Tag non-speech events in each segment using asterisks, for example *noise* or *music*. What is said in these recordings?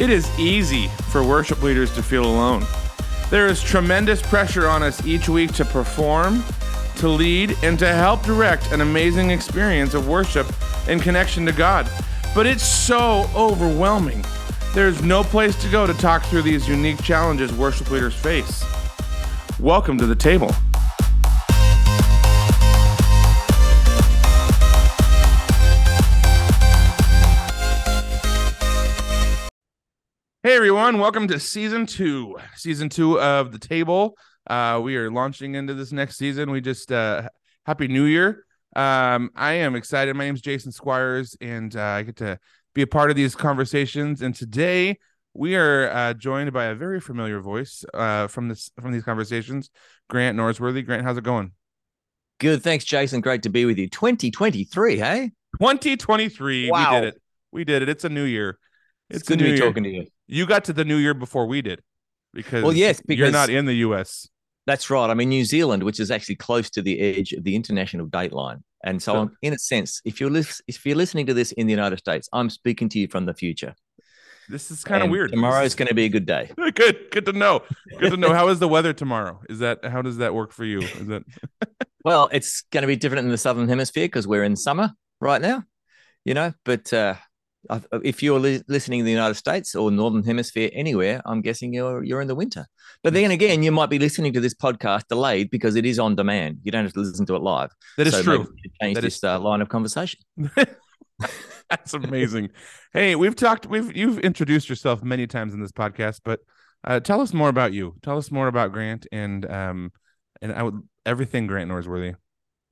It is easy for worship leaders to feel alone. There is tremendous pressure on us each week to perform, to lead, and to help direct an amazing experience of worship in connection to God. But it's so overwhelming. There's no place to go to talk through these unique challenges worship leaders face. Welcome to the table. Hey everyone, welcome to season two. Season two of the table. Uh, we are launching into this next season. We just uh, happy New Year. Um, I am excited. My name is Jason Squires, and uh, I get to be a part of these conversations. And today we are uh, joined by a very familiar voice uh, from this from these conversations, Grant Norsworthy. Grant, how's it going? Good, thanks, Jason. Great to be with you. 2023, hey? 2023. Wow. We did it. We did it. It's a new year. It's, a good to be year. talking to you. You got to the new year before we did, because Well, yes, because you're not in the U.S. That's right. I'm in New Zealand, which is actually close to the edge of the international date line. And so, So- in a sense, if you're lis- if you're listening to this in the United States, I'm speaking to you from the future. This is kind of weird. Tomorrow is going to be a good day. *laughs* good. Good to know. Good to know. How is the weather tomorrow? Is that how does that work for you? Is that *laughs* Well, it's going to be different in the southern hemisphere because we're in summer right now, you know. But uh, I- if you're li- listening in the United States or northern hemisphere anywhere, I'm guessing you're you're in the winter. But then again, you might be listening to this podcast delayed because it is on demand. You don't have to listen to it live. that is So true? Change That this is- uh, line of conversation. *laughs* That's amazing. hey, we've talked. We've you've introduced yourself many times in this podcast, but uh, tell us more about you. Tell us more about Grant and um and I would everything Grant Norsworthy.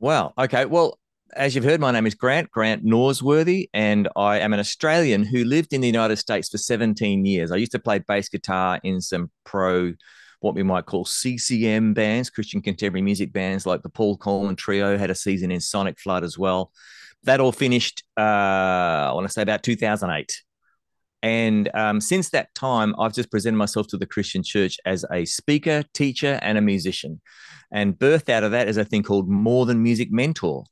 Wow. Okay. Well, as you've heard, my name is Grant, Grant Norsworthy, and I am an Australian who lived in the United States for 17 years. I used to play bass guitar in some pro, what we might call CCM bands, Christian contemporary music bands like the Paul Coleman Trio, had a season in Sonic Flood as well. That all finished, uh, I want to say about 2008. And um, since that time, I've just presented myself to the Christian church as a speaker, teacher, and a musician. And birthed out of that is a thing called More Than Music Mentor,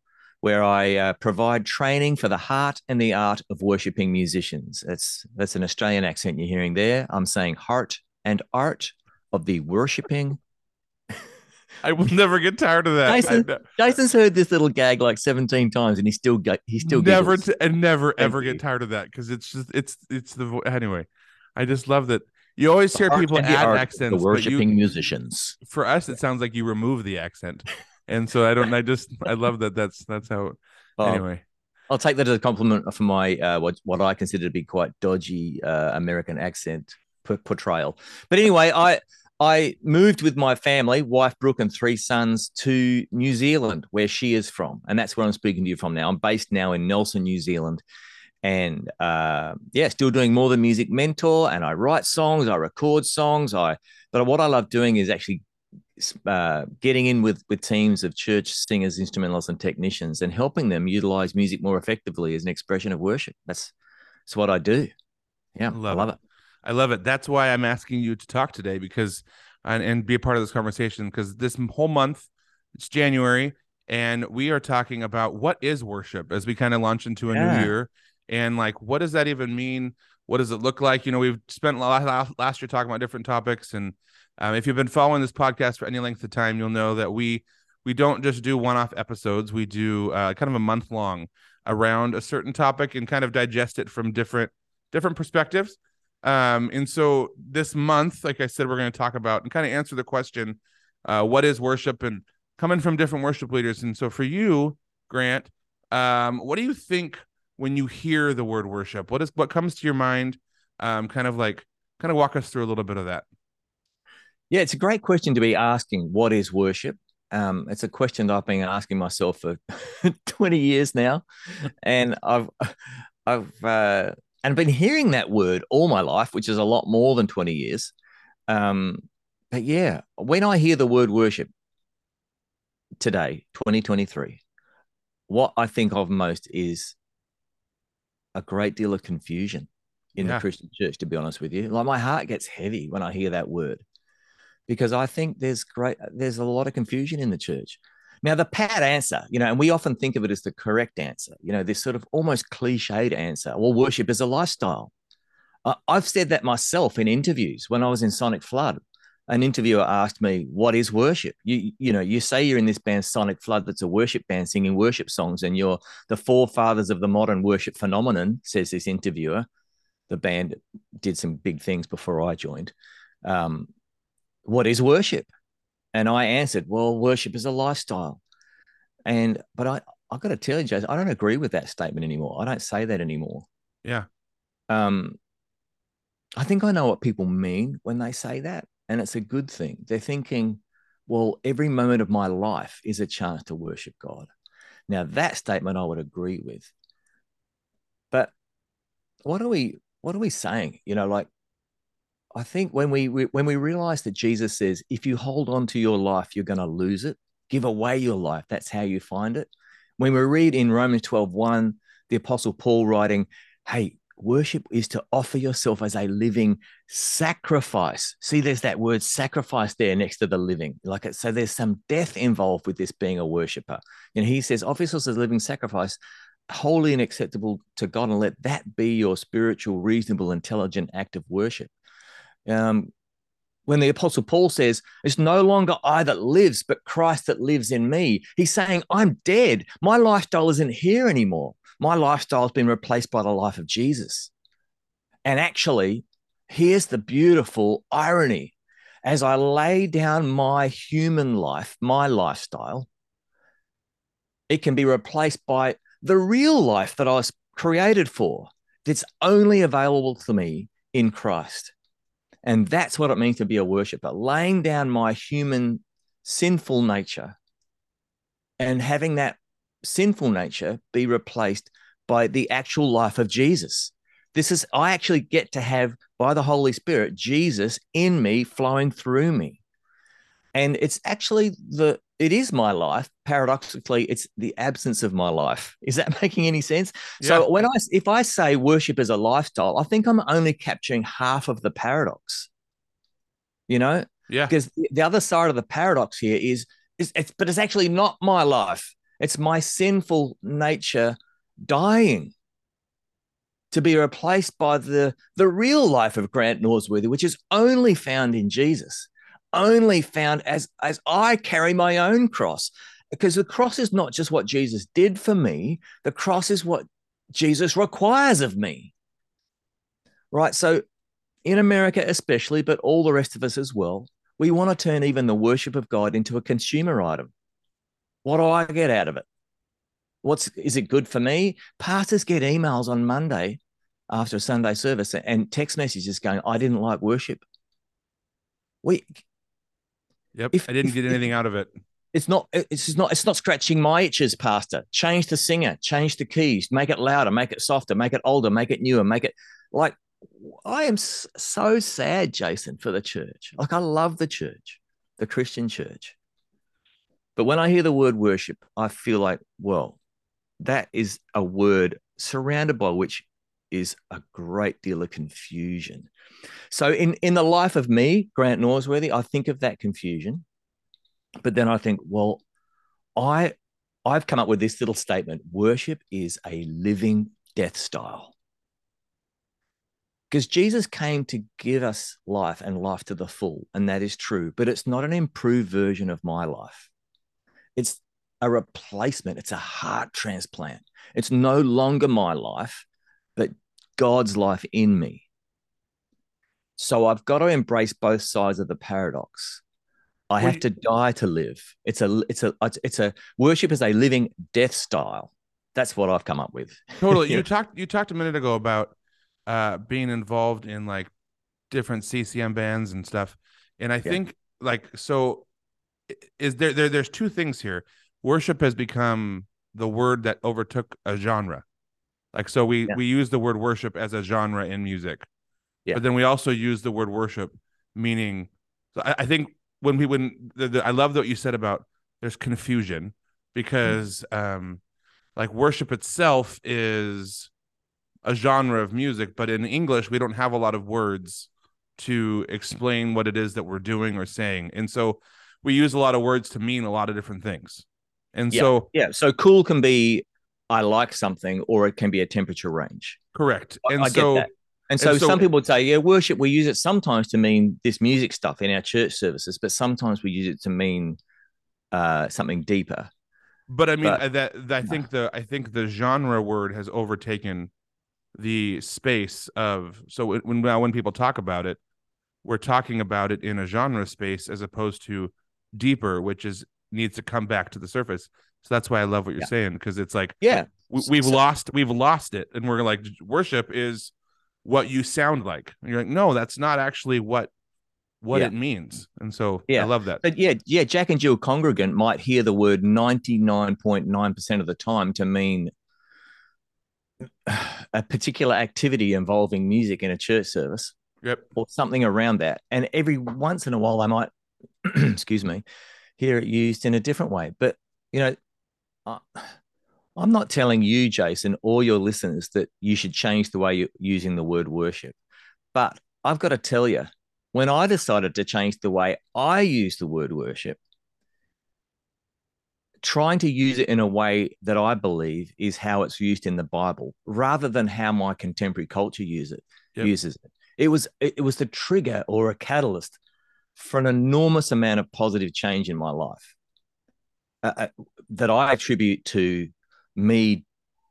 where I uh, provide training for the heart and the art of worshiping musicians. That's that's an Australian accent you're hearing there. I'm saying heart and art of the worshiping. I will never get tired of that. Jason, Jason's heard this little gag like 17 times, and he still ga- he still never t- and never Thank ever you. get tired of that because it's just it's it's the vo- anyway. I just love that you always hear people add accents, The but worshiping you, musicians. for us it sounds like you remove the accent, and so I don't. I just I love that. That's that's how. *laughs* Oh, Anyway, I'll take that as a compliment for my uh, what what I consider to be quite dodgy uh, American accent portrayal. But anyway, I I moved with my family, wife Brooke, and three sons to New Zealand, where she is from, and that's where I'm speaking to you from now. I'm based now in Nelson, New Zealand, and uh, yeah, still doing more than music mentor, and I write songs, I record songs, I. But what I love doing is actually uh, getting in with with teams of church singers, instrumentalists, and technicians, and helping them utilize music more effectively as an expression of worship. That's that's what I do. Yeah, Love I love it. it. I love it. That's why I'm asking you to talk today because and, and be a part of this conversation because this whole month it's January and we are talking about what is worship as we kind of launch into a new year and like what does that even mean? What does it look like? You know, we've spent last, year talking about different topics and um, if you've been following this podcast for any length of time, you'll know that we we don't just do one-off episodes. We do uh, kind of a month long around a certain topic and kind of digest it from different different perspectives. Um, and so this month, like I said, we're going to talk about and kind of answer the question, uh, what is worship and coming from different worship leaders. And so for you, Grant, um, what do you think when you hear the word worship? What is what comes to your mind? Um, kind of like kind of walk us through a little bit of that. Yeah, it's a great question to be asking. What is worship? Um, it's a question that I've been asking myself for *laughs* 20 years now, and I've I've uh, and been hearing that word all my life, which is a lot more than 20 years. Um, but yeah, when I hear the word worship today, 2023, what I think of most is a great deal of confusion in Yeah. the Christian church, to be honest with you. Like my heart gets heavy when I hear that word because I think there's great there's a lot of confusion in the church. Now, the pat answer, you know, and we often think of it as the correct answer, you know, this sort of almost cliched answer. Well, worship is a lifestyle. I've said that myself in interviews when I was in Sonic Flood. An interviewer asked me, "What is worship?" You you know, you say you're in this band Sonic Flood that's a worship band singing worship songs, and you're the forefathers of the modern worship phenomenon, says this interviewer. The band did some big things before I joined. Um, what is worship? And I answered, "Well, worship is a lifestyle." And but I I've got to tell you, Jason, I don't agree with that statement anymore. I don't say that anymore. Yeah. Um, I think I know what people mean when they say that, and it's a good thing. They're thinking, well, every moment of my life is a chance to worship God. Now, that statement I would agree with. But what are we what are we saying? You know, like I think when we, we when we realize that Jesus says, if you hold on to your life, you're going to lose it. Give away your life. That's how you find it. When we read in Romans 12, 1, the apostle Paul writing, hey, worship is to offer yourself as a living sacrifice. See, there's that word sacrifice there next to the living. Like so there's some death involved with this being a worshiper. And he says, offer yourself as a living sacrifice, holy and acceptable to God, and let that be your spiritual, reasonable, intelligent act of worship. Um, when the apostle Paul says, It's no longer I that lives, but Christ that lives in me, he's saying, I'm dead. My lifestyle isn't here anymore my lifestyle has been replaced by the life of Jesus. And actually, here's the beautiful irony as I lay down my human life, my lifestyle, it can be replaced by the real life that I was created for, that's only available to me in Christ. And that's what it means to be a worshiper, laying down my human sinful nature and having that sinful nature be replaced by the actual life of Jesus. This is, I actually get to have, by the Holy Spirit, Jesus in me, flowing through me. And it's actually the, it is my life. Paradoxically, it's the absence of my life. *laughs* Is that making any sense? Yeah. So when I, if I say worship is a lifestyle, I think I'm only capturing half of the paradox. You know? Yeah. Because the other side of the paradox here is, is it's, but it's actually not my life. It's my sinful nature dying to be replaced by the, the real life of Grant Norsworthy, which is only found in Jesus, only found as, as I carry my own cross. Because the cross is not just what Jesus did for me, the cross is what Jesus requires of me. Right. So, in America, especially, but all the rest of us as well, we want to turn even the worship of God into a consumer item. What do I get out of it? What's is it good for me? Pastors get emails on Monday after a Sunday service and text messages going, I didn't like worship. We Yep. If, I didn't if, get anything out of it. It's not it's not it's not scratching my itches, Pastor. Change the singer, change the keys, make it louder, make it softer, make it older, make it newer, make it like I am so sad, Jason, for the church. Like I love the church, the Christian church. But when I hear the word worship, I feel like, well, that is a word surrounded by which is a great deal of confusion. So in in the life of me, Grant Norsworthy, I think of that confusion, but then I think, well, I I've come up with this little statement: worship is a living death style. Because Jesus came to give us life and life to the full, and that is true, but it's not an improved version of my life. It's a replacement, it's a heart transplant. It's no longer my life, but God's life in me. So I've got to embrace both sides of the paradox. I have to die to live. It's a it's a it's a worship is a living death style. That's what I've come up with. Totally. you *laughs* talked you talked a minute ago about uh being involved in like different CCM bands and stuff. And I yeah. think like so is there there there's two things here worship has become the word that overtook a genre. Like so we yeah. we use the word worship as a genre in music. Yeah. But then we also use the word worship meaning so I, I think when we when the, the, I love what you said about there's confusion because mm-hmm. um like worship itself is a genre of music, but in English we don't have a lot of words to explain what it is that we're doing or saying. And so we use a lot of words to mean a lot of different things. And yeah. so yeah, so cool can be I like something or it can be a temperature range. Correct. And I, I so And so, And so- some people would say, yeah, worship, we use it sometimes to mean this music stuff in our church services, but sometimes we use it to mean uh, something deeper. But I mean But- uh, that, that I think the I think the genre word has overtaken the space of so when- when when people talk about it, we're talking about it in a genre space as opposed to deeper, which is needs to come back to the surface. So that's why I love what you're Yeah. saying because it's like Yeah. we, we've So- lost we've lost it and we're like worship is what you sound like. And you're like no, that's not actually what what Yeah. it means. And so Yeah. I love that. But yeah, yeah, Jack and Jill congregant might hear the word 99.9% of the time to mean *sighs* a particular activity involving music in a church service Yep. or something around that. And every once in a while, they might, *clears throat* excuse me, hear it used in a different way. But, you know, I, I'm not telling you, Jason, or your listeners that you should change the way you're using the word worship. But I've got to tell you, when I decided to change the way I use the word worship, trying to use it in a way that I believe is how it's used in the Bible, rather than how my contemporary culture use it, Yep. uses it. It was it it was the trigger or a catalyst for an enormous amount of positive change in my life uh, uh, that I attribute to me,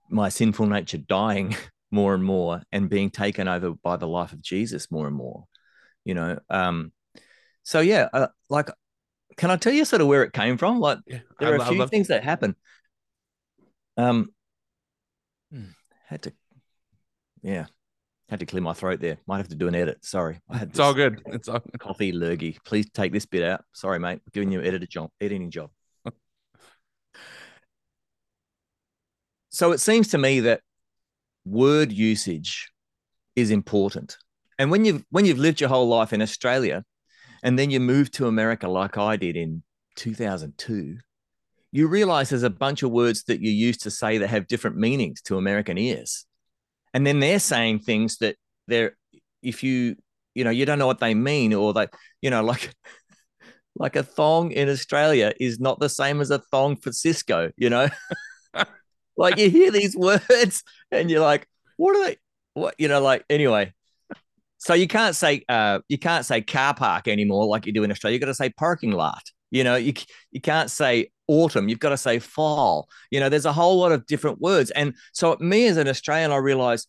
my sinful nature dying *laughs* more and more and being taken over by the life of Jesus more and more. You know, um, so yeah, uh, like, can I tell you sort of where it came from? Like, Yeah. there are a few love things that happen. Um, hmm, had to, yeah, had to clear my throat there. Might have to do an edit. Sorry, I had it's all good. It's all *laughs* coffee lurgy. Please take this bit out. Sorry, mate. Giving you an editor job, editing job. *laughs* so it seems to me that word usage is important. And when you've when you've lived your whole life in Australia and then you move to America like I did in 2002, you realize there's a bunch of words that you used to say that have different meanings to American ears. And then they're saying things that they're if you you know you don't know what they mean or they you know *laughs* like like a thong in Australia is not the same as a thong for Cisco, you know? *laughs* like you hear these *laughs* words and you're like, what are they? What, you know, like, anyway. So you can't say, uh, you can't say car park anymore like you do in Australia. You got to say parking lot. You know, you, you can't say autumn. You've got to say fall. You know, there's a whole lot of different words. And so me as an Australian, I realize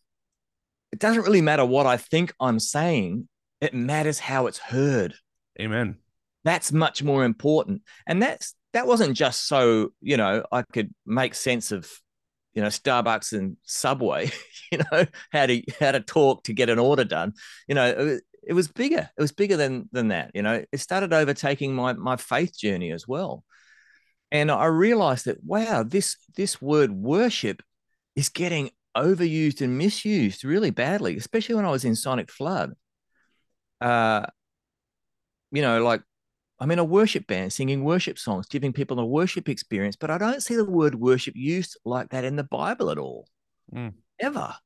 it doesn't really matter what I think I'm saying. It matters how it's heard amen. that's much more important and that's that wasn't just so you know i could make sense of you know starbucks and subway *laughs* you know how to how to talk to get an order done you know it, it was bigger it was bigger than than that you know it started overtaking my my faith journey as well and i realized that wow this this word worship is getting overused and misused really badly especially when i was in sonic flood uh you know like I'm in a worship band singing worship songs, giving people a worship experience, but I don't see the word worship used like that in the Bible at all, Mm. ever.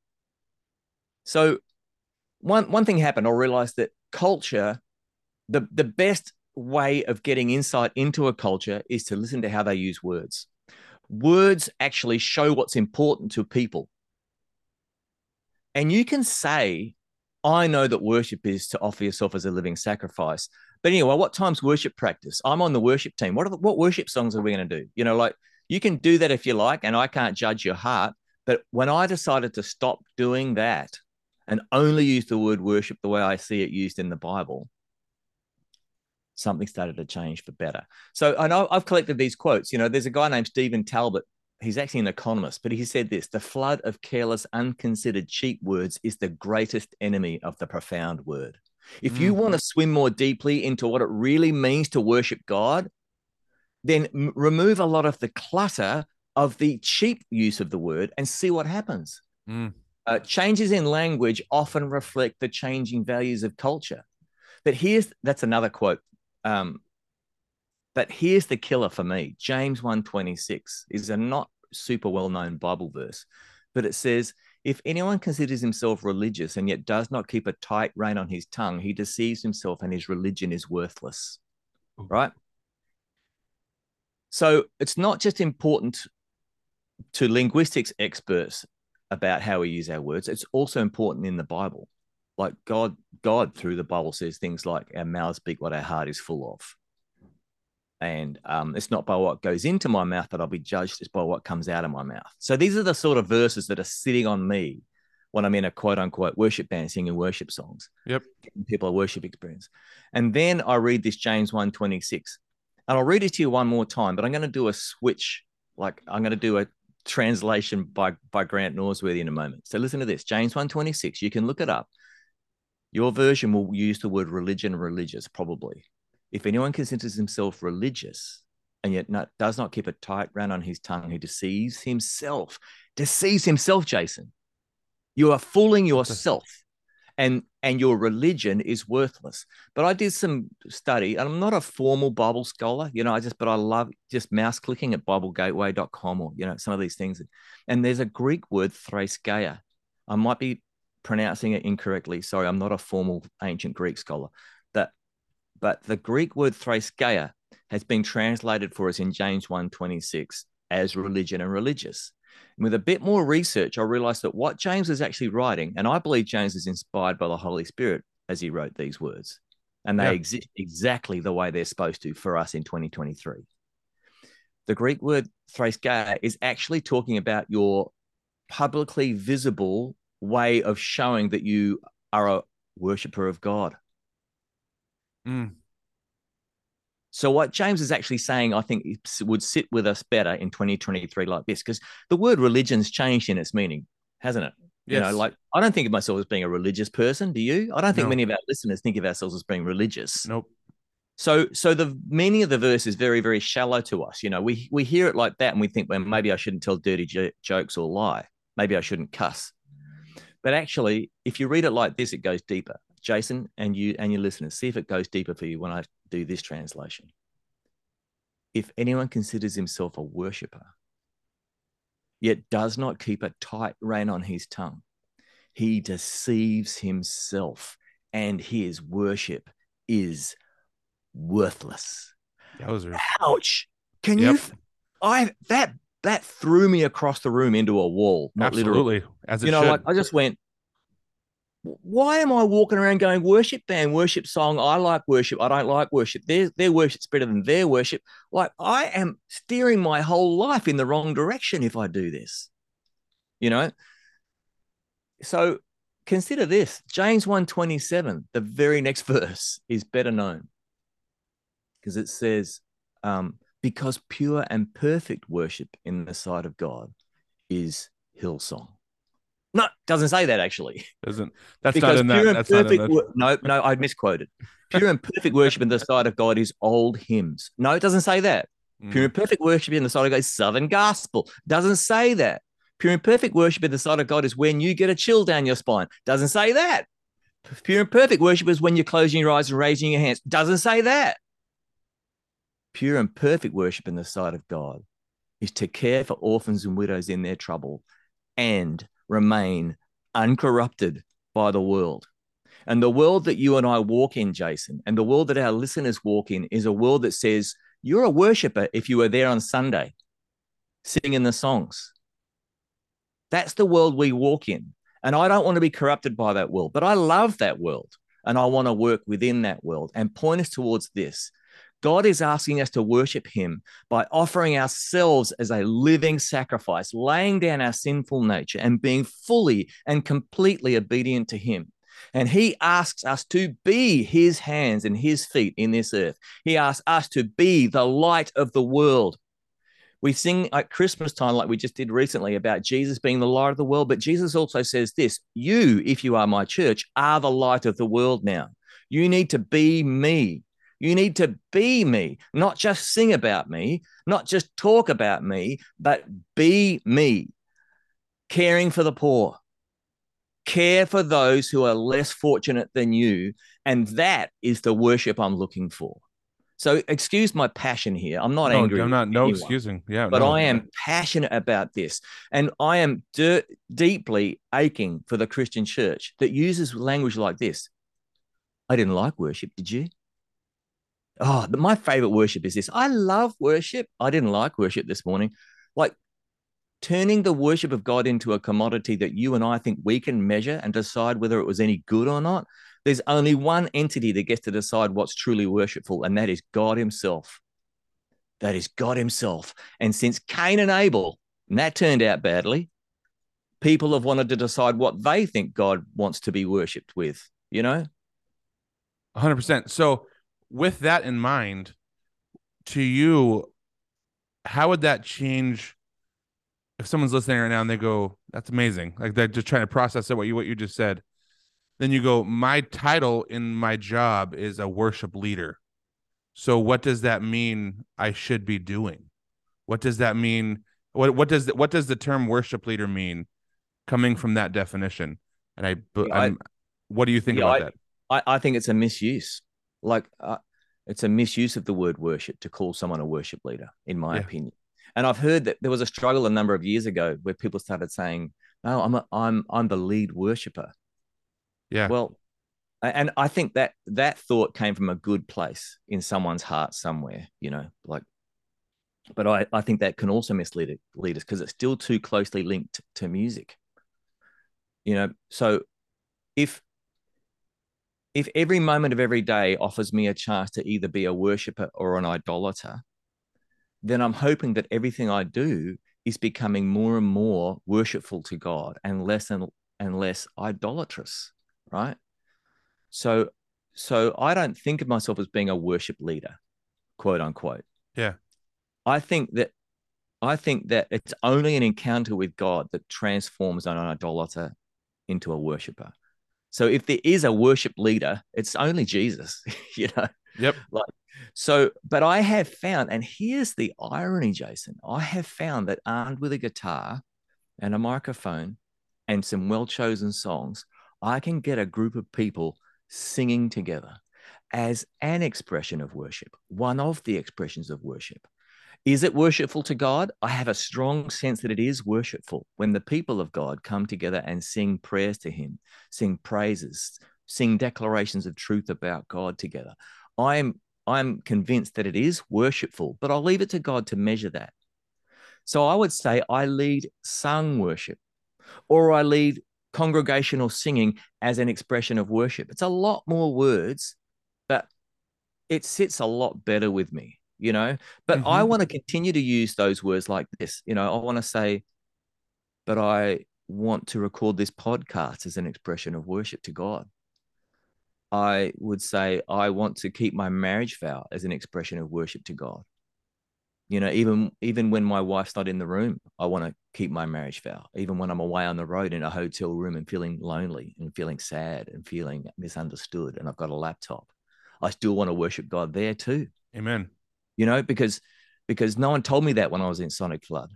So, one one thing happened. I realized that culture, the the best way of getting insight into a culture is to listen to how they use words. Words actually show what's important to people, and you can say, "I know that worship is to offer yourself as a living sacrifice." But anyway, what time's worship practice? I'm on the worship team. What the, what worship songs are we going to do? You know, like you can do that if you like, and I can't judge your heart. But when I decided to stop doing that and only use the word worship the way I see it used in the Bible, something started to change for better. So I know I've collected these quotes. You know, there's a guy named Stephen Talbot. He's actually an economist, but he said this the flood of careless, unconsidered, cheap words is the greatest enemy of the profound word. If you Mm. want to swim more deeply into what it really means to worship God, then m- remove a lot of the clutter of the cheap use of the word and see what happens. Mm. Uh, changes in language often reflect the changing values of culture. But here's that's another quote. Um, but here's the killer for me. James 126 is a not super well-known Bible verse, but it says, if anyone considers himself religious and yet does not keep a tight rein on his tongue, he deceives himself and his religion is worthless. Right? So it's not just important to linguistics experts about how we use our words, it's also important in the Bible. Like God, God through the Bible says things like our mouths speak what our heart is full of. And um, it's not by what goes into my mouth that I'll be judged, it's by what comes out of my mouth. So these are the sort of verses that are sitting on me when I'm in a quote unquote worship band singing worship songs. Yep. People a worship experience. And then I read this James 126. And I'll read it to you one more time, but I'm going to do a switch. Like I'm going to do a translation by by Grant Norsworthy in a moment. So listen to this. James 126. You can look it up. Your version will use the word religion religious, probably. If anyone considers himself religious and yet not, does not keep a tight rein on his tongue, he deceives himself. Deceives himself, Jason. You are fooling yourself. And, and your religion is worthless. But I did some study, and I'm not a formal Bible scholar, you know. I just, but I love just mouse clicking at BibleGateway.com or you know some of these things. And there's a Greek word, threskeia. I might be pronouncing it incorrectly. Sorry, I'm not a formal ancient Greek scholar. That, but the Greek word threskeia has been translated for us in James 1:26 as religion and religious. And with a bit more research, I realized that what James is actually writing, and I believe James is inspired by the Holy Spirit as he wrote these words, and they yeah. exist exactly the way they're supposed to for us in 2023. The Greek word threskeia is actually talking about your publicly visible way of showing that you are a worshiper of God. Mm. So, what James is actually saying, I think, would sit with us better in 2023 like this, because the word religion's changed in its meaning, hasn't it? Yes. You know, like I don't think of myself as being a religious person. Do you? I don't think no. many of our listeners think of ourselves as being religious. Nope. So, so the meaning of the verse is very, very shallow to us. You know, we we hear it like that, and we think, well, maybe I shouldn't tell dirty j- jokes or lie. Maybe I shouldn't cuss. But actually, if you read it like this, it goes deeper. Jason and you and your listeners, see if it goes deeper for you when I do this translation. If anyone considers himself a worshipper, yet does not keep a tight rein on his tongue, he deceives himself, and his worship is worthless. Ouch! Can yep. you? I that that threw me across the room into a wall. Absolutely, literally. as you know, should. like I just went. Why am I walking around going worship band, worship song? I like worship. I don't like worship. Their their worship's better than their worship. Like I am steering my whole life in the wrong direction if I do this. You know. So consider this: James one twenty seven. The very next *laughs* verse is better known because it says. Um, because pure and perfect worship in the sight of God is Hillsong. No, doesn't say that actually. Doesn't. That's because not in that. That's perfect, in that. No, no, I misquoted. Pure and perfect worship in the sight of God is old hymns. No, it doesn't say that. Mm. Pure and perfect worship in the sight of God is Southern Gospel. Doesn't say that. Pure and perfect worship in the sight of God is when you get a chill down your spine. Doesn't say that. Pure and perfect worship is when you're closing your eyes and raising your hands. Doesn't say that pure and perfect worship in the sight of God is to care for orphans and widows in their trouble and remain uncorrupted by the world. And the world that you and I walk in, Jason, and the world that our listeners walk in is a world that says you're a worshiper if you were there on Sunday singing the songs. That's the world we walk in. And I don't want to be corrupted by that world, but I love that world and I want to work within that world and point us towards this God is asking us to worship Him by offering ourselves as a living sacrifice, laying down our sinful nature and being fully and completely obedient to Him. And He asks us to be His hands and His feet in this earth. He asks us to be the light of the world. We sing at Christmas time, like we just did recently, about Jesus being the light of the world. But Jesus also says this You, if you are my church, are the light of the world now. You need to be me. You need to be me, not just sing about me, not just talk about me, but be me. Caring for the poor, care for those who are less fortunate than you. And that is the worship I'm looking for. So excuse my passion here. I'm not no, angry. I'm not. No anyone, excusing. Yeah. But no. I am passionate about this, and I am de- deeply aching for the Christian church that uses language like this. I didn't like worship. Did you? Oh, my favorite worship is this. I love worship. I didn't like worship this morning. Like, turning the worship of God into a commodity that you and I think we can measure and decide whether it was any good or not. There's only one entity that gets to decide what's truly worshipful, and that is God Himself. That is God Himself. And since Cain and Abel, and that turned out badly, people have wanted to decide what they think God wants to be worshipped with, you know? 100%. So, with that in mind, to you, how would that change if someone's listening right now and they go, "That's amazing," like they're just trying to process it what you what you just said, then you go, "My title in my job is a worship leader." So what does that mean I should be doing? What does that mean? What what does the, what does the term worship leader mean coming from that definition? And I, yeah, I what do you think yeah, about I, that? I, I think it's a misuse. Like uh, it's a misuse of the word worship to call someone a worship leader, in my yeah. opinion. And I've heard that there was a struggle a number of years ago where people started saying, "No, I'm a, I'm I'm the lead worshiper." Yeah. Well, and I think that that thought came from a good place in someone's heart somewhere, you know, like. But I, I think that can also mislead leaders because it's still too closely linked to music. You know, so if if every moment of every day offers me a chance to either be a worshiper or an idolater, then I'm hoping that everything I do is becoming more and more worshipful to God and less and, and less idolatrous, right? So, so I don't think of myself as being a worship leader, quote unquote. Yeah. I think that I think that it's only an encounter with God that transforms an idolater into a worshiper. So if there is a worship leader, it's only Jesus, *laughs* you know. Yep. Like so, but I have found, and here's the irony, Jason. I have found that armed with a guitar and a microphone and some well-chosen songs, I can get a group of people singing together as an expression of worship, one of the expressions of worship. Is it worshipful to God? I have a strong sense that it is worshipful when the people of God come together and sing prayers to Him, sing praises, sing declarations of truth about God together. I'm I'm convinced that it is worshipful, but I'll leave it to God to measure that. So I would say I lead sung worship, or I lead congregational singing as an expression of worship. It's a lot more words, but it sits a lot better with me you know? But mm-hmm. i want to continue to use those words like this you know? I want to say but i want to record this podcast as an expression of worship to god. I would say i want to keep my marriage vow as an expression of worship to god. You know even even when my wife's not in the room i want to keep my marriage vow. Even when i'm away on the road in a hotel room and feeling lonely and feeling sad and feeling misunderstood and i've got a laptop i still want to worship god there too. Amen you know, because because no one told me that when I was in Sonic Flood.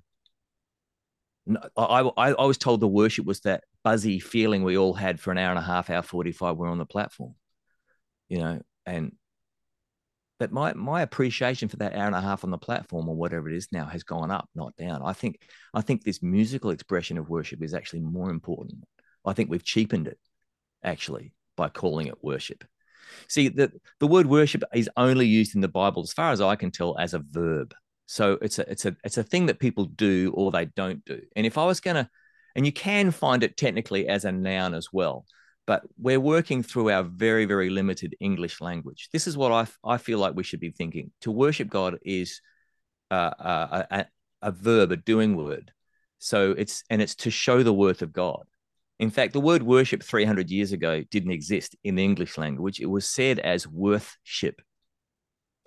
I, I, I was told the worship was that buzzy feeling we all had for an hour and a half, hour 45, we're on the platform, you know, and but my my appreciation for that hour and a half on the platform or whatever it is now has gone up, not down. I think I think this musical expression of worship is actually more important. I think we've cheapened it actually by calling it worship. See, the, the word worship is only used in the Bible, as far as I can tell, as a verb. So it's a it's a it's a thing that people do or they don't do. And if I was gonna, and you can find it technically as a noun as well, but we're working through our very very limited English language. This is what I I feel like we should be thinking. To worship God is uh, a, a, a verb, a doing word. So it's and it's to show the worth of God. In fact, the word worship 300 years ago didn't exist in the English language. It was said as worthship.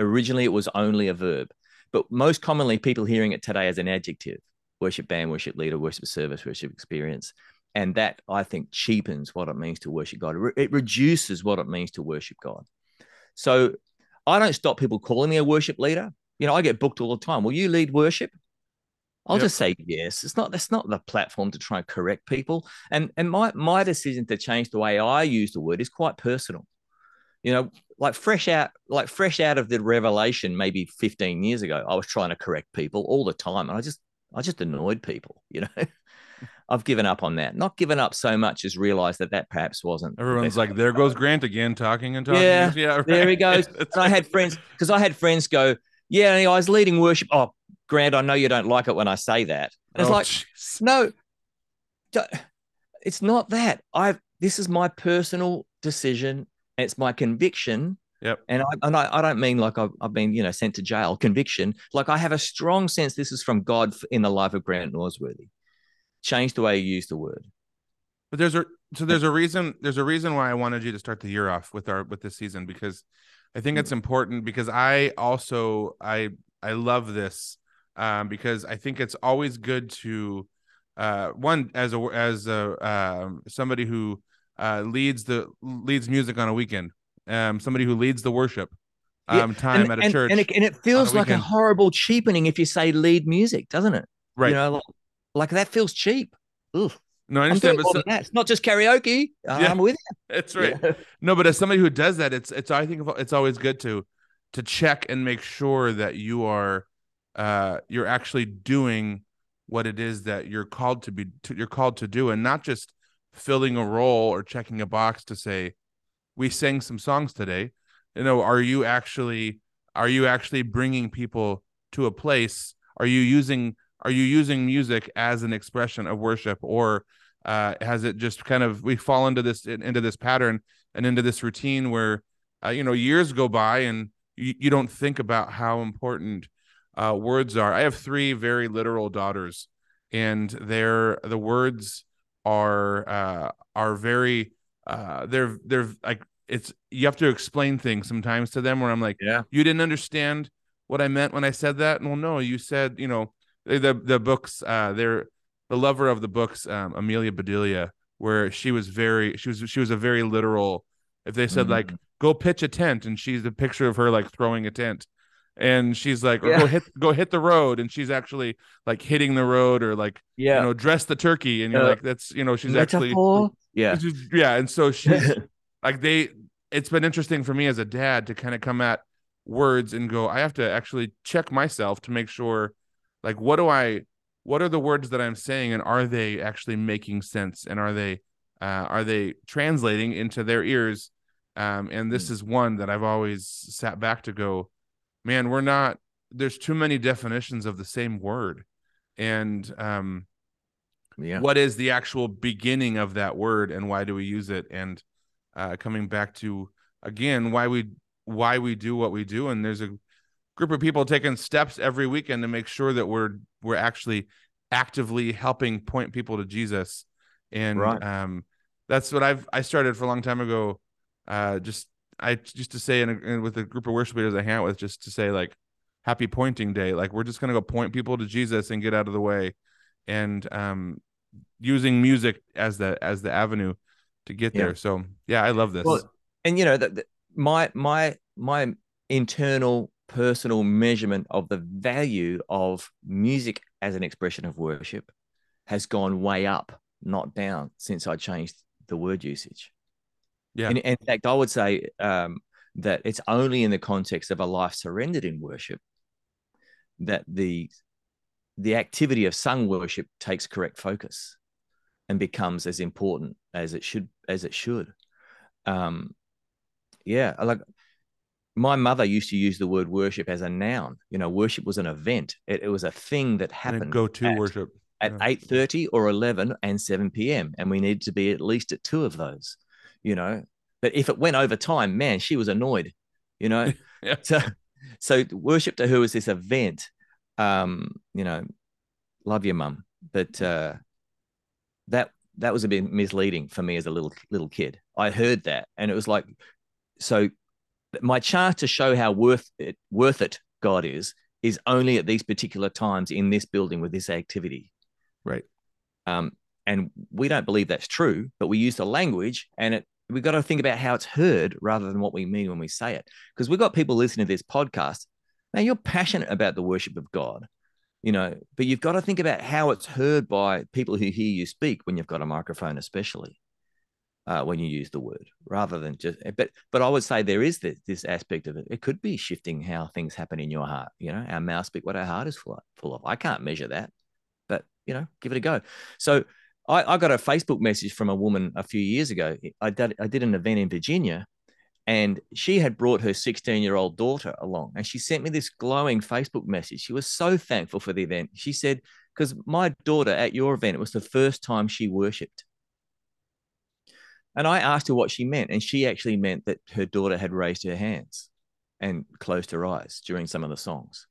Originally, it was only a verb, but most commonly, people hearing it today as an adjective worship band, worship leader, worship service, worship experience. And that I think cheapens what it means to worship God. It reduces what it means to worship God. So I don't stop people calling me a worship leader. You know, I get booked all the time. Will you lead worship? I'll yep. just say yes. It's not that's not the platform to try and correct people. And and my my decision to change the way I use the word is quite personal. You know, like fresh out, like fresh out of the revelation, maybe 15 years ago, I was trying to correct people all the time. And I just I just annoyed people, *laughs* you know. I've given up on that. Not given up so much as realized that that perhaps wasn't. Everyone's the like, there goes Grant again, talking and talking. Yeah, *laughs* yeah right. there he goes. *laughs* and I had friends because I had friends go, yeah, I was oh, leading worship. Oh, Grant, I know you don't like it when I say that. And it's Oh, like, jeez. no, it's not that. I've this is my personal decision. It's my conviction. Yep. And I and I, I don't mean like I've, I've been you know sent to jail. Conviction. Like I have a strong sense this is from God in the life of Grant Norsworthy. Change the way you use the word. But there's a so there's a reason there's a reason why I wanted you to start the year off with our with this season because I think it's mm. important because I also I I love this um because I think it's always good to uh one as a as a um somebody who uh leads the leads music on a weekend um somebody who leads the worship Yeah, um time and, at a and, church and it, and it feels like a horrible cheapening if you say lead music, doesn't it? right You know, like, like that feels cheap. Ugh. no I understand but so- that. It's not just karaoke. Uh, Yeah. I'm with you. *laughs* that's right No, but as somebody who does that, it's it's I think it's always good to to check and make sure that you are uh you're actually doing what it is that you're called to be to, you're called to do and not just filling a role or checking a box to say we sang some songs today. You know, are you actually are you actually bringing people to a place? Are you using are you using music as an expression of worship or uh, has it just kind of we fall into this into this pattern and into this routine where uh, you know years go by and you, you don't think about how important uh, words are i have three very literal daughters and they're the words are uh, are very uh, they're they're like it's you have to explain things sometimes to them where i'm like Yeah. you didn't understand what i meant when i said that well no you said you know the the, the books uh they're the lover of the books, um, Amelia Bedelia, where she was very she was she was a very literal. If they said like Mhm. go pitch a tent, and she's the picture of her like throwing a tent, and she's like or Yeah. go hit go hit the road, and she's actually like hitting the road or like Yeah. you know dress the turkey, and you're Uh, like that's you know she's actually Yeah. she's- yeah, and so *laughs* she's like they it's been interesting for me as a dad to kind of come at words and go i have to actually check myself to make sure like what do i what are the words that i'm saying and are they actually making sense and are they uh, are they translating into their ears um, and this Mm. is one that i've always sat back to go man we're not there's too many definitions of the same word and um yeah. what is the actual beginning of that word and why do we use it and uh, coming back to again why we why we do what we do and there's a group of people taking steps every weekend to make sure that we're we're actually actively helping point people to Jesus and Right. um that's what I've I started for a long time ago uh just I used to say in, a, in with a group of worship leaders I hang out with just to say like happy pointing day like we're just going to go point people to Jesus and get out of the way and um using music as the as the avenue to get Yeah. there so yeah I love this Well, and you know that my my my internal personal measurement of the value of music as an expression of worship has gone way up, not down, since I changed the word usage. Yeah. In, in fact, I would say um, that it's only in the context of a life surrendered in worship that the the activity of sung worship takes correct focus and becomes as important as it should as it should. Um, yeah, like my mother used to use the word worship as a noun. You know, worship was an event. It, it was a thing that and happened go to at- worship at Yeah. eight thirty or eleven and seven p.m. and we needed to be at least at two of those. You know, but if it went over time, man, she was annoyed. You know, *laughs* Yeah. so so worship to her was this event. Um, you know, love your mum, but uh, that that was a bit misleading for me as a little little kid. I heard that, and it was like, so my chance to show how worth it worth it God is is only at these particular times in this building with this activity. Right. Um, and we don't believe that's true, but we use the language, and it we've got to think about how it's heard rather than what we mean when we say it. Because we've got people listening to this podcast. Now you're passionate about the worship of God, you know, but you've got to think about how it's heard by people who hear you speak when you've got a microphone, especially uh, when you use the word, rather than just. But but I would say there is this, this aspect of it. It could be shifting how things happen in your heart. You know, our mouth speak what our heart is full of. Full of. I can't measure that, but you know, give it a go. So I, I got a Facebook message from a woman a few years ago. I did I did an event in Virginia, And she had brought her 16 year old daughter along and she sent me this glowing Facebook message. She was so thankful for the event. She said, Because my daughter at your event, it was the first time she worshiped. And I asked her what she meant. And she actually meant that her daughter had raised her hands and closed her eyes during some of the songs.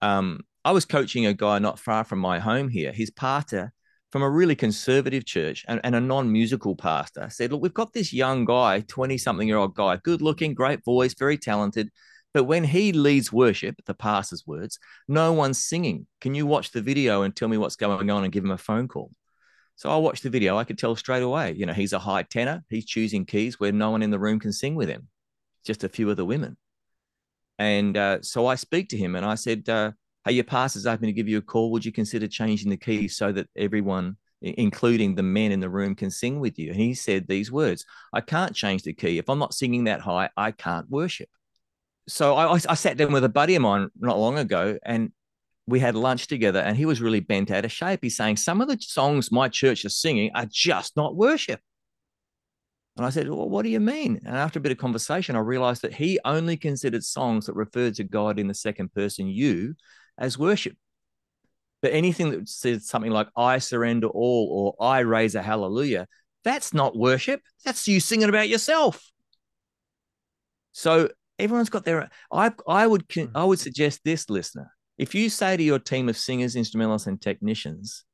Um, I was coaching a guy not far from my home here. His pastor from a really conservative church and, and a non-musical pastor said, look, we've got this young guy, 20 something year old guy, good looking, great voice, very talented. But when he leads worship, the pastor's words, no one's singing. Can you watch the video and tell me what's going on and give him a phone call? So I watched the video. I could tell straight away, you know, he's a high tenor. He's choosing keys where no one in the room can sing with him, just a few of the women. And uh, so I speak to him and I said, uh, hey, your pastor's open to give you a call. Would you consider changing the key so that everyone, including the men in the room, can sing with you? And he said these words I can't change the key. If I'm not singing that high, I can't worship. So I, I sat down with a buddy of mine not long ago and we had lunch together and he was really bent out of shape. He's saying, Some of the songs my church is singing are just not worship. And I said, Well, what do you mean? And after a bit of conversation, I realized that he only considered songs that referred to God in the second person, you, as worship. But anything that says something like, I surrender all or I raise a hallelujah, that's not worship. That's you singing about yourself. So everyone's got their I I would hmm. I would suggest this listener. If you say to your team of singers, instrumentalists, and technicians,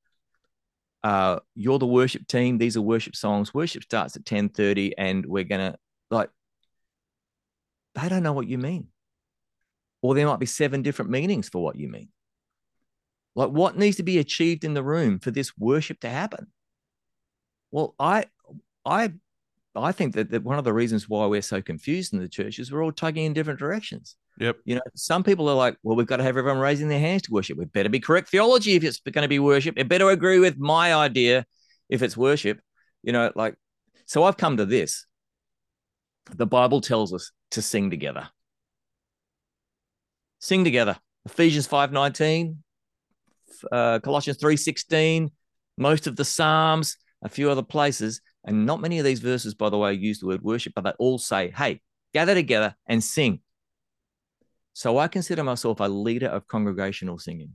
uh, you're the worship team, these are worship songs, worship starts at 10:30, and we're gonna like they don't know what you mean or there might be seven different meanings for what you mean. Like, what needs to be achieved in the room for this worship to happen? Well, I, I, I think that, that one of the reasons why we're so confused in the church is we're all tugging in different directions. Yep. You know, some people are like, well, we've got to have everyone raising their hands to worship. We better be correct theology if it's going to be worship. It better agree with my idea if it's worship. You know, like, so I've come to this. The Bible tells us to sing together sing together. Ephesians 5.19, uh, Colossians 3.16, most of the Psalms, a few other places. And not many of these verses, by the way, use the word worship, but they all say, hey, gather together and sing. So I consider myself a leader of congregational singing.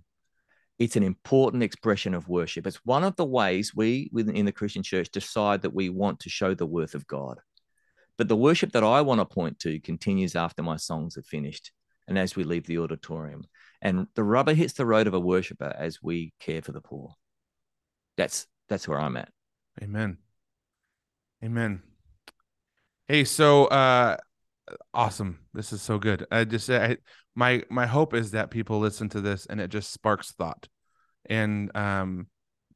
It's an important expression of worship. It's one of the ways we within the Christian church decide that we want to show the worth of God. But the worship that I want to point to continues after my songs are finished and as we leave the auditorium. And the rubber hits the road of a worshiper as we care for the poor. That's that's where I'm at. Amen. Amen. Hey, so uh awesome. This is so good. I just I, my my hope is that people listen to this and it just sparks thought and um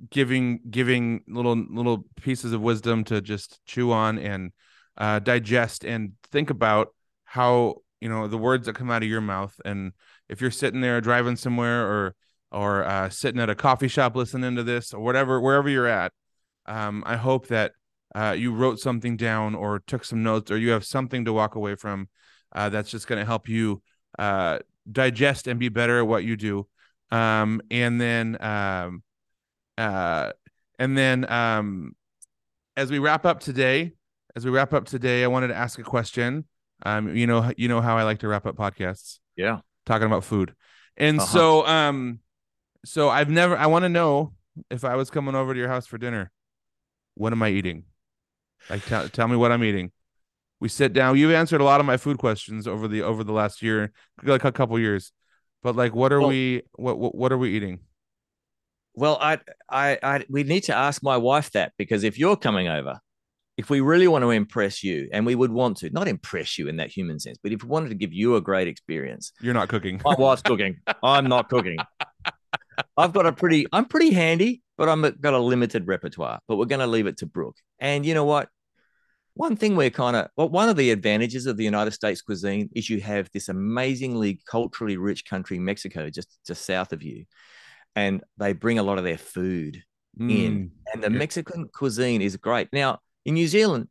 giving giving little little pieces of wisdom to just chew on and uh digest and think about how you know the words that come out of your mouth. And if you're sitting there driving somewhere or or uh, sitting at a coffee shop listening to this or whatever wherever you're at um, i hope that uh, you wrote something down or took some notes or you have something to walk away from uh, that's just going to help you uh, digest and be better at what you do. Um, and then um, uh, and then um, as we wrap up today as we wrap up today i wanted to ask a question um, you know, you know how I like to wrap up podcasts. Yeah, talking about food, and uh-huh. so um, so I've never. I want to know if I was coming over to your house for dinner, what am I eating? Like, tell tell me what I'm eating. We sit down. You've answered a lot of my food questions over the over the last year, like a couple years. But like, what are well, we? What, what what are we eating? Well, I, I, I, we need to ask my wife that because if you're coming over, if we really want to impress you, and we would want to, not impress you in that human sense, but if we wanted to give you a great experience, you're not cooking. My wife's cooking. I'm not cooking. I've got a pretty, I'm pretty handy, but I'm got a limited repertoire. But we're going to leave it to Brooke. And you know what? One thing we're kind of, well, one of the advantages of the United States cuisine is you have this amazingly culturally rich country, Mexico, just just south of you, and they bring a lot of their food mm. in, and the yeah. Mexican cuisine is great. Now in New Zealand,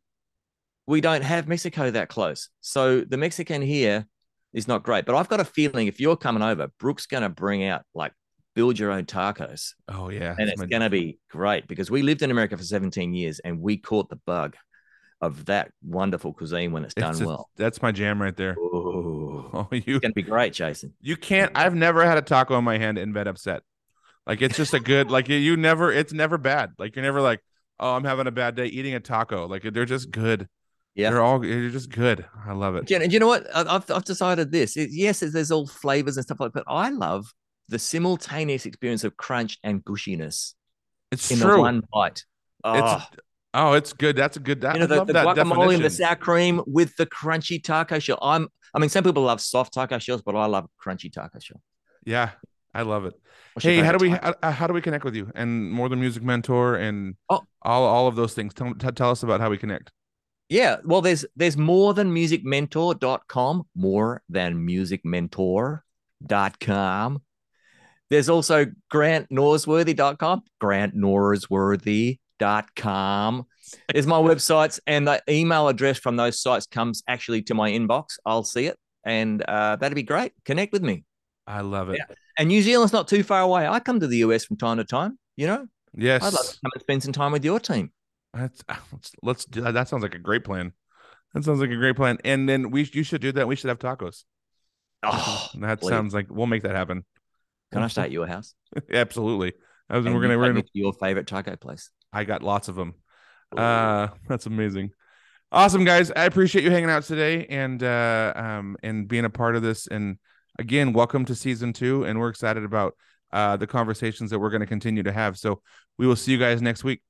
we don't have Mexico that close. So the Mexican here is not great. But I've got a feeling if you're coming over, Brooke's going to bring out like build your own tacos. Oh, yeah. And it's my... going to be great because we lived in America for 17 years and we caught the bug of that wonderful cuisine when it's done It's a- well. That's my jam right there. Oh, Oh, *laughs* you it's gonna be great, Jason. you can't. I've never had a taco in my hand and been upset. Like it's just a good. Like you- you never. It's never bad. Like you're never like, oh, I'm having a bad day eating a taco. Like they're just good. Yeah. they're all. They're just good. I love it. You, know- you know what? I've, I've decided this. It- yes, there's, there's all flavors and stuff like that, but I love the simultaneous experience of crunch and gushiness It's in true. the one bite. Oh, It's ah. oh, it's good. That's a good. That, you know, I the, love the that guacamole and the sour cream with the crunchy taco shell. I'm, I mean, some people love soft taco shells, but I love crunchy taco shell. Yeah, I love it. What's Hey, how do we how, how do we connect with you and more than music mentor and Oh. all all of those things? Tell, t- tell us about how we connect. Yeah, well, there's there's more than musicmentor.com, more than musicmentor.com. There's also grantnorsworthy.com, grantnorsworthy.com. There's my websites, and the email address from those sites comes actually to my inbox. I'll see it, and uh, that'd be great. Connect with me. I love it. Yeah. And New Zealand's not too far away. I come to the US from time to time. You know, Yes, I'd love to come and spend some time with your team. That's *laughs* let's, let's do that. That sounds like a great plan. That sounds like a great plan. And then we you should do that. We should have tacos. Oh, that please. sounds like we'll make that happen. can I stay at your house? *laughs* Absolutely. I was, And we're gonna we're gonna. your favorite taco place. I got lots of them. Uh, that's amazing. Awesome, guys. I appreciate you hanging out today and uh um and being a part of this. And again, welcome to season two. And we're excited about uh the conversations that we're going to continue to have. So we will see you guys next week.